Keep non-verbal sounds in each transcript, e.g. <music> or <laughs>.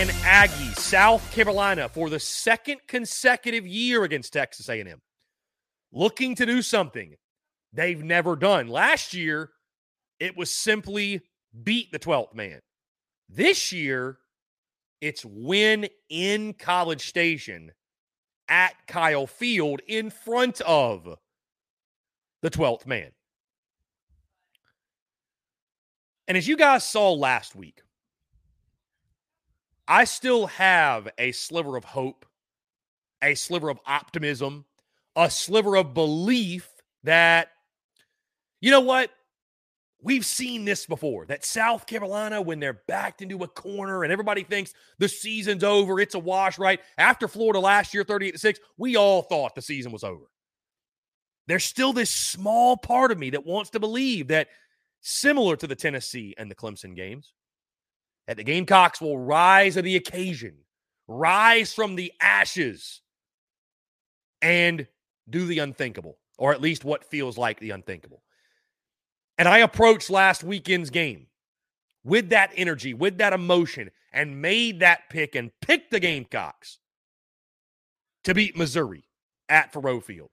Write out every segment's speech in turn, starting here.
And Aggies, South Carolina for the second consecutive year against Texas A&M. Looking to do something they've never done. Last year, it was simply beat the 12th man. This year, it's win in College Station at Kyle Field in front of the 12th man. And as you guys saw last week, I still have a sliver of hope, a sliver of optimism, a sliver of belief that, you know what? We've seen this before that South Carolina, when they're backed into a corner and everybody thinks the season's over, it's a wash, right? After Florida last year, 38 to 6, we all thought the season was over. There's still this small part of me that wants to believe that similar to the Tennessee and the Clemson games, that the Gamecocks will rise to the occasion, rise from the ashes, and do the unthinkable, or at least what feels like the unthinkable. And I approached last weekend's game with that energy, with that emotion, and made that pick and picked the Gamecocks to beat Missouri at Faurot Field.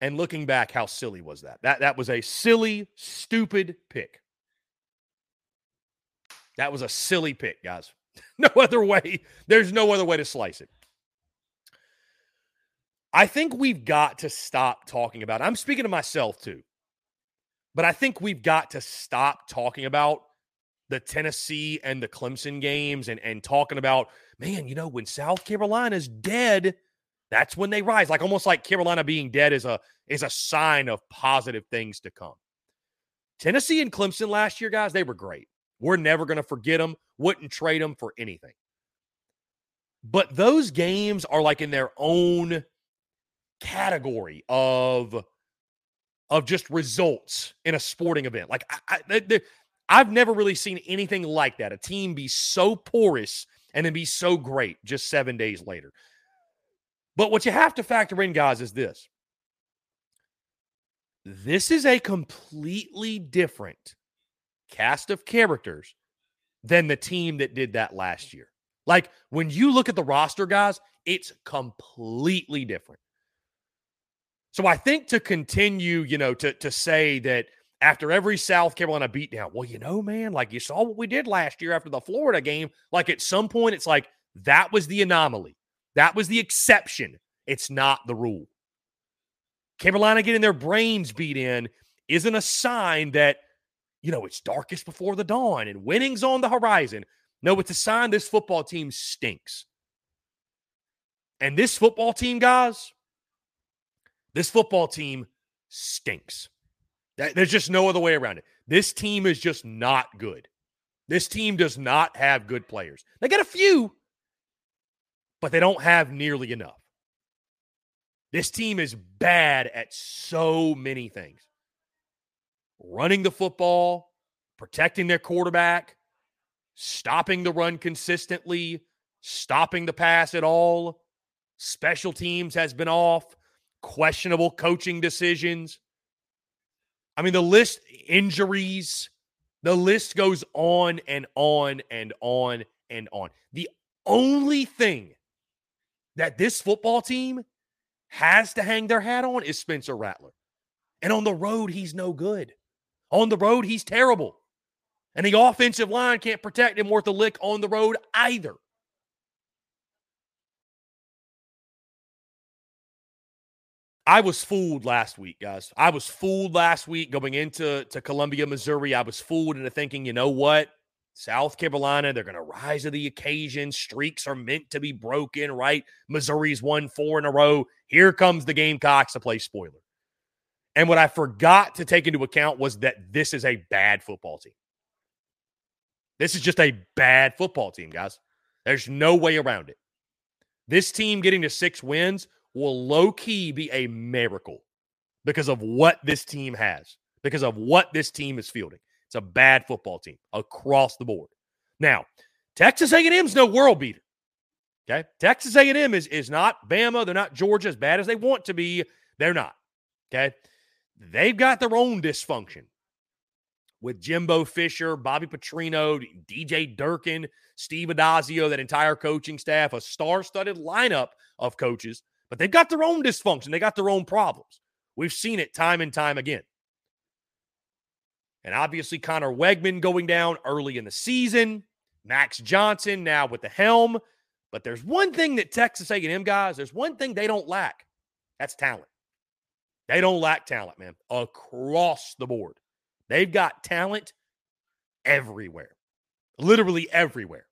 And looking back, how silly was that? That that was a silly, stupid pick. That was a silly pick, guys. <laughs> no other way. There's no other way to slice it. I think we've got to stop talking about. I'm speaking to myself too. But I think we've got to stop talking about the Tennessee and the Clemson games and and talking about, man, you know, when South Carolina's dead, that's when they rise. Like almost like Carolina being dead is a is a sign of positive things to come. Tennessee and Clemson last year, guys, they were great. We're never going to forget them. Wouldn't trade them for anything. But those games are like in their own category of of just results in a sporting event. Like I, I, I've never really seen anything like that. A team be so porous and then be so great just seven days later. But what you have to factor in, guys, is this this is a completely different cast of characters than the team that did that last year. Like when you look at the roster, guys, it's completely different. So I think to continue, you know, to to say that after every South Carolina beatdown, well, you know, man, like you saw what we did last year after the Florida game. Like at some point, it's like that was the anomaly. That was the exception. It's not the rule. Carolina getting their brains beat in isn't a sign that, you know, it's darkest before the dawn and winning's on the horizon. No, it's a sign this football team stinks. And this football team, guys, this football team stinks. There's just no other way around it. This team is just not good. This team does not have good players. They got a few, but they don't have nearly enough. This team is bad at so many things running the football, protecting their quarterback, stopping the run consistently, stopping the pass at all. Special teams has been off, questionable coaching decisions. I mean, the list, injuries, the list goes on and on and on and on. The only thing that this football team has to hang their hat on is Spencer Rattler. And on the road, he's no good. On the road, he's terrible. And the offensive line can't protect him worth a lick on the road either. I was fooled last week, guys. I was fooled last week going into to Columbia, Missouri. I was fooled into thinking, you know what? South Carolina, they're going to rise to the occasion. Streaks are meant to be broken, right? Missouri's won four in a row. Here comes the Gamecocks to play spoiler. And what I forgot to take into account was that this is a bad football team. This is just a bad football team, guys. There's no way around it. This team getting to six wins will low key be a miracle because of what this team has, because of what this team is fielding. It's a bad football team across the board. Now, Texas A&M's no world beater. Okay, Texas A&M is is not Bama. They're not Georgia as bad as they want to be. They're not. Okay, they've got their own dysfunction. with Jimbo Fisher, Bobby Petrino, DJ Durkin, Steve Addazio, that entire coaching staff, a star studded lineup of coaches, but they've got their own dysfunction. They got their own problems. We've seen it time and time again. And obviously, Conner Weigman going down early in the season, Max Johnson now with the helm. But there's one thing that Texas A&M guys, there's one thing they don't lack. That's talent. They don't lack talent, man, across the board. They've got talent everywhere, literally everywhere.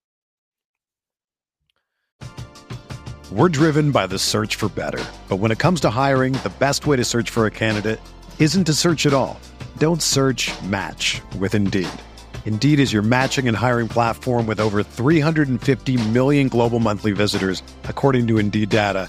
We're driven by the search for better. But when it comes to hiring, the best way to search for a candidate isn't to search at all. Don't search match with Indeed. Indeed is your matching and hiring platform with over 350 million global monthly visitors, according to Indeed data,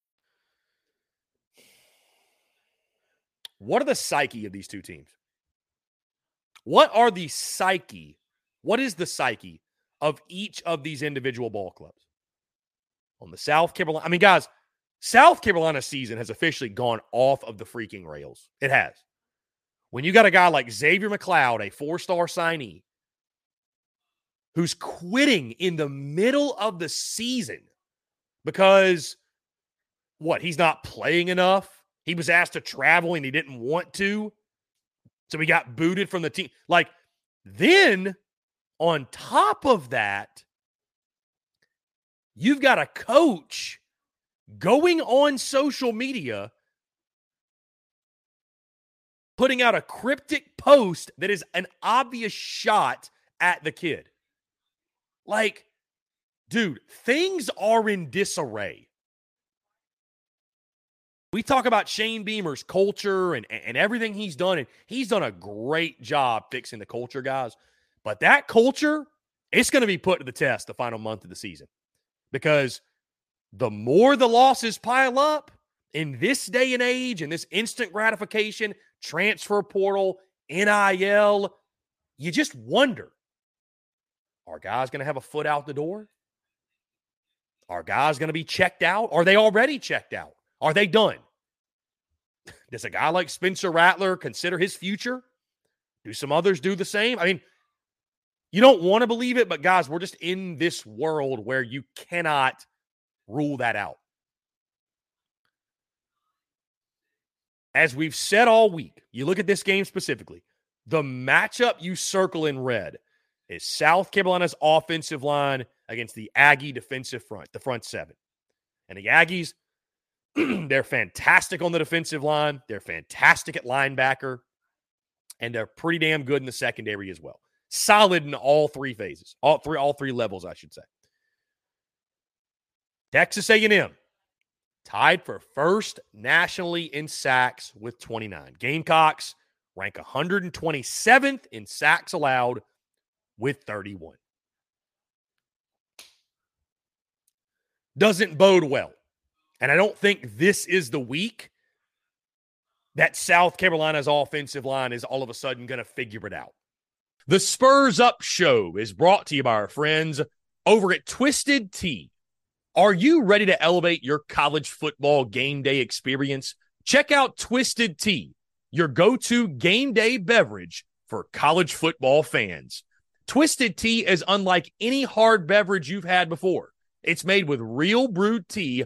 What are the psyche of these two teams? What are the psyche? What is the psyche of each of these individual ball clubs? On the South Carolina, I mean, guys, South Carolina season has officially gone off of the freaking rails. It has. When you got a guy like Xavier McLeod, a four star signee, who's quitting in the middle of the season because what? He's not playing enough he was asked to travel and he didn't want to. So he got booted from the team. Like, then on top of that, you've got a coach going on social media putting out a cryptic post that is an obvious shot at the kid. Like, dude, things are in disarray we talk about Shane Beamer's culture and, and everything he's done, and he's done a great job fixing the culture, guys. But that culture, it's going to be put to the test the final month of the season because the more the losses pile up in this day and age, in this instant gratification, transfer portal, NIL, you just wonder are guys going to have a foot out the door? Are guys going to be checked out? Are they already checked out? Are they done? Does a guy like Spencer Rattler consider his future? Do some others do the same? I mean, you don't want to believe it, but guys, we're just in this world where you cannot rule that out. As we've said all week, you look at this game specifically, the matchup you circle in red is South Carolina's offensive line against the Aggie defensive front, the front seven. And the Aggies, <clears throat> they're fantastic on the defensive line. They're fantastic at linebacker. And they're pretty damn good in the secondary as well. Solid in all three phases, all three, all three levels, I should say. Texas A&M tied for first nationally in sacks with 29. Gamecocks rank 127th in sacks allowed with 31. Doesn't bode well and I don't think this is the week that South Carolina's offensive line is all of a sudden going to figure it out. The Spurs Up Show is brought to you by our friends over at Twisted Tea. Are you ready to elevate your college football game day experience? Check out Twisted Tea, your go to game day beverage for college football fans. Twisted Tea is unlike any hard beverage you've had before. It's made with real brewed tea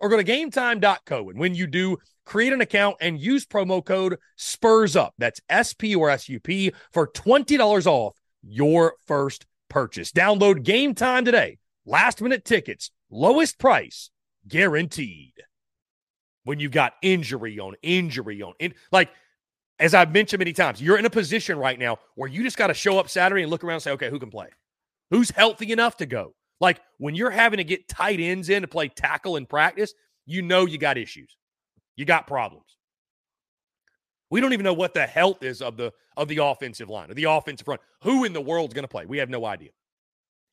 or go to gametime.co. And when you do, create an account and use promo code SPURS UP. That's S P or S U P for $20 off your first purchase. Download game time today. Last minute tickets, lowest price guaranteed. When you've got injury on injury on in, like as I've mentioned many times, you're in a position right now where you just got to show up Saturday and look around and say, okay, who can play? Who's healthy enough to go? Like when you're having to get tight ends in to play tackle in practice, you know you got issues. You got problems. We don't even know what the health is of the of the offensive line or the offensive front. Who in the world's going to play? We have no idea.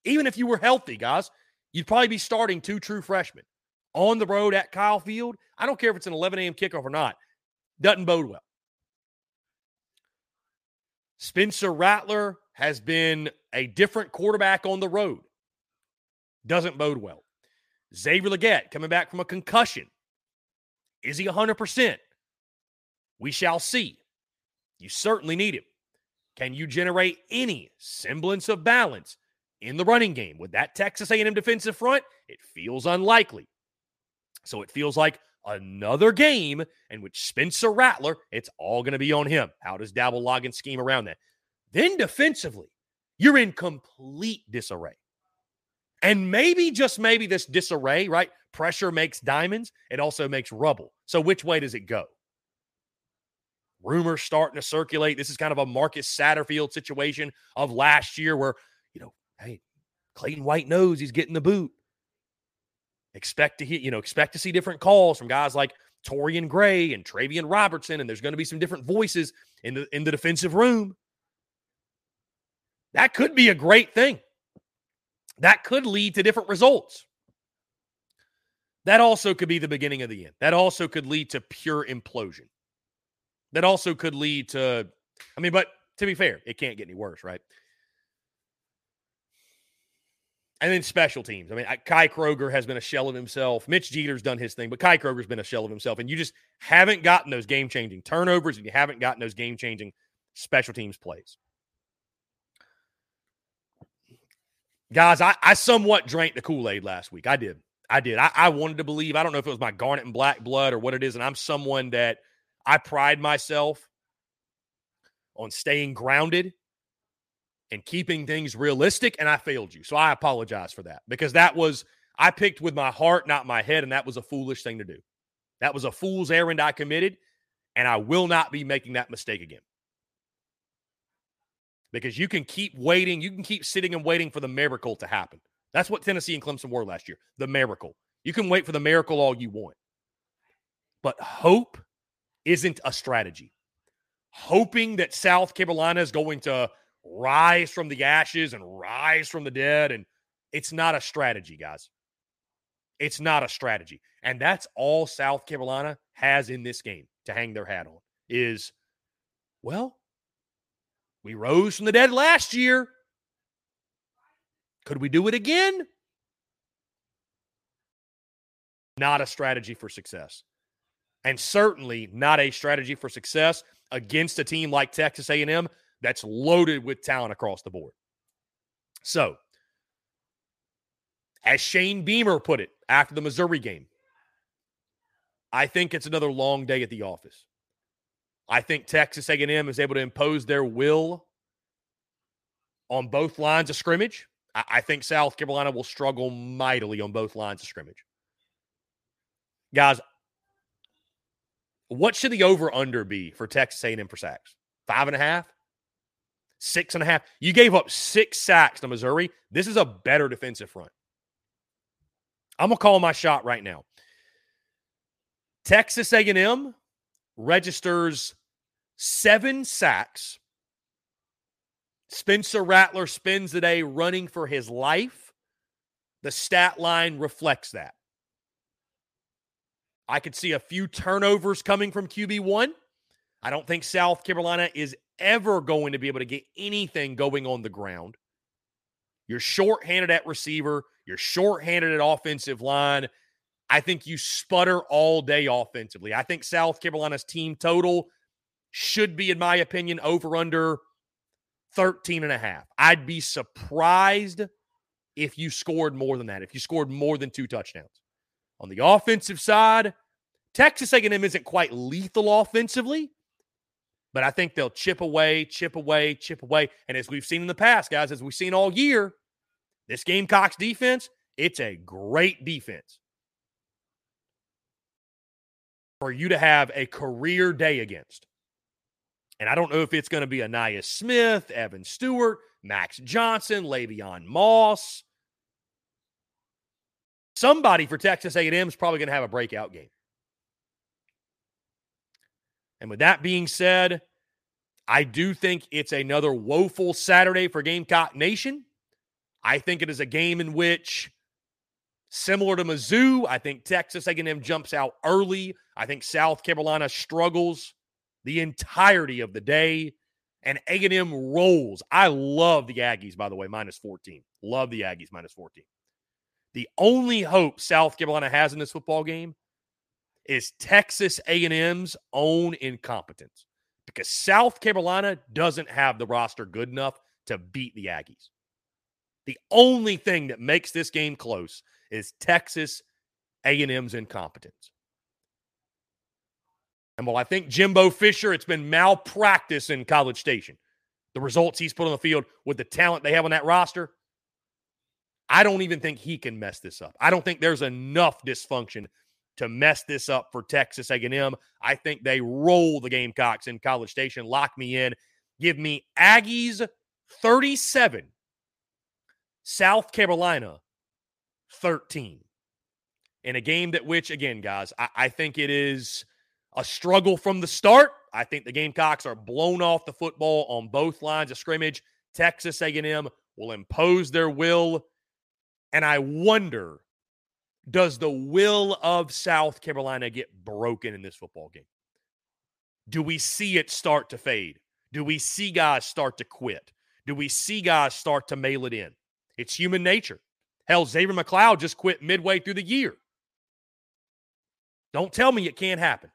Even if you were healthy, guys, you'd probably be starting two true freshmen on the road at Kyle Field. I don't care if it's an 11 a.m. kickoff or not. Doesn't bode well. Spencer Rattler has been a different quarterback on the road. Doesn't bode well. Xavier Legette coming back from a concussion. Is he 100%? We shall see. You certainly need him. Can you generate any semblance of balance in the running game with that Texas A&M defensive front? It feels unlikely. So it feels like another game in which Spencer Rattler, it's all going to be on him. How does Dowell Loggains scheme around that? Then defensively, you're in complete disarray. And maybe, just maybe, this disarray, right? Pressure makes diamonds, it also makes rubble. So which way does it go? rumors starting to circulate. This is kind of a Marcus Satterfield situation of last year where, you know, hey, Clayton White knows he's getting the boot. Expect to hear, you know, expect to see different calls from guys like Torrian Gray and Travian Robertson, and there's going to be some different voices in the in the defensive room. That could be a great thing. That could lead to different results. That also could be the beginning of the end. That also could lead to pure implosion that also could lead to, I mean, but to be fair, it can't get any worse, right? And then special teams. I mean, Kai Kroger has been a shell of himself. Mitch Jeter's done his thing, but Kai Kroger's been a shell of himself. And you just haven't gotten those game changing turnovers and you haven't gotten those game changing special teams plays. Guys, I, I somewhat drank the Kool Aid last week. I did. I did. I, I wanted to believe. I don't know if it was my garnet and black blood or what it is. And I'm someone that – I pride myself on staying grounded and keeping things realistic, and I failed you. So I apologize for that because that was, I picked with my heart, not my head, and that was a foolish thing to do. That was a fool's errand I committed, and I will not be making that mistake again. Because you can keep waiting. You can keep sitting and waiting for the miracle to happen. That's what Tennessee and Clemson were last year the miracle. You can wait for the miracle all you want. But hope isn't a strategy. Hoping that South Carolina is going to rise from the ashes and rise from the dead. And it's not a strategy, guys. It's not a strategy. And that's all South Carolina has in this game to hang their hat on is, well, we rose from the dead last year. Could we do it again? Not a strategy for success. And certainly not a strategy for success against a team like Texas A&M that's loaded with talent across the board. So, as Shane Beamer put it after the Missouri game, I think it's another long day at the office. I think Texas A&M is able to impose their will on both lines of scrimmage. I, think South Carolina will struggle mightily on both lines of scrimmage. Guys, what should the over under be for Texas A&M for sacks? Five and a half, six and a half. You gave up six sacks to Missouri. This is a better defensive front. I'm gonna call my shot right now. Texas A&M registers seven sacks. Spencer Rattler spends the day running for his life. The stat line reflects that. I could see a few turnovers coming from QB1. I don't think South Carolina is ever going to be able to get anything going on the ground. You're shorthanded at receiver, you're shorthanded at offensive line. I think you sputter all day offensively. I think South Carolina's team total should be, in my opinion, over under 13 and a half. I'd be surprised if you scored more than that, if you scored more than two touchdowns. On the offensive side, Texas A&M isn't quite lethal offensively, but I think they'll chip away, chip away, chip away. And as we've seen in the past, guys, as we've seen all year, this Gamecocks defense, it's a great defense for you to have a career day against. And I don't know if it's going to be Ainias Smith, Evan Stewart, Max Johnson, Le'Veon Moss. Somebody for Texas A&M is probably going to have a breakout game. And with that being said, I do think it's another woeful Saturday for Gamecock Nation. I think it is a game in which Similar to Mizzou, I think Texas A&M jumps out early. I think South Carolina struggles the entirety of the day, and A&M rolls. I love the Aggies, by the way, minus 14. Love the Aggies minus 14. The only hope South Carolina has in this football game is Texas A&M's own incompetence because South Carolina doesn't have the roster good enough to beat the Aggies. The only thing that makes this game close is Texas A&M's incompetence. And while I think Jimbo Fisher, it's been malpractice in College Station. The results he's put on the field with the talent they have on that roster, I don't even think he can mess this up. I don't think there's enough dysfunction to mess this up for Texas A&M. I think they roll the Gamecocks in College Station. Lock me in. Give me Aggies 37, South Carolina 13 in a game that which again guys I, I, think it is a struggle from the start. I think the gamecocks are blown off the football on both lines of scrimmage. Texas a&m will impose their will. And i wonder does the will of south carolina get broken in this football game? Do we see it start to fade? Do we see guys start to quit? Do we see guys start to mail it in? It's human nature. Hell, Xavier McLeod just quit midway through the year. Don't tell me it can't happen.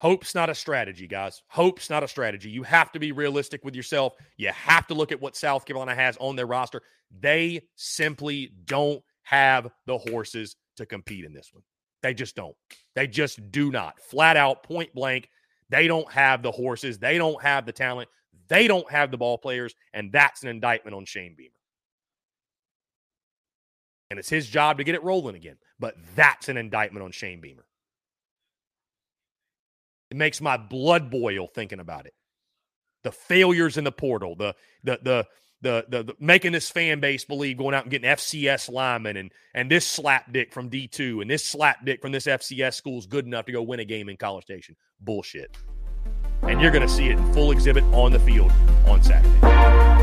Hope's not a strategy, guys. Hope's not a strategy. You have to be realistic with yourself. You have to look at what South Carolina has on their roster. They simply don't have the horses to compete in this one. They just don't. They just do not. Flat out, point blank, they don't have the horses. They don't have the talent. They don't have the ball players, and that's an indictment on Shane Beamer. And it's his job to get it rolling again. But that's an indictment on Shane Beamer. It makes my blood boil thinking about it. The failures in the portal, the the the the, the, the, making this fan base believe going out and getting FCS linemen and and this slap dick from D2 and this slap dick from this FCS school is good enough to go win a game in College Station. Bullshit. And you're going to see it in full exhibit on the field on Saturday.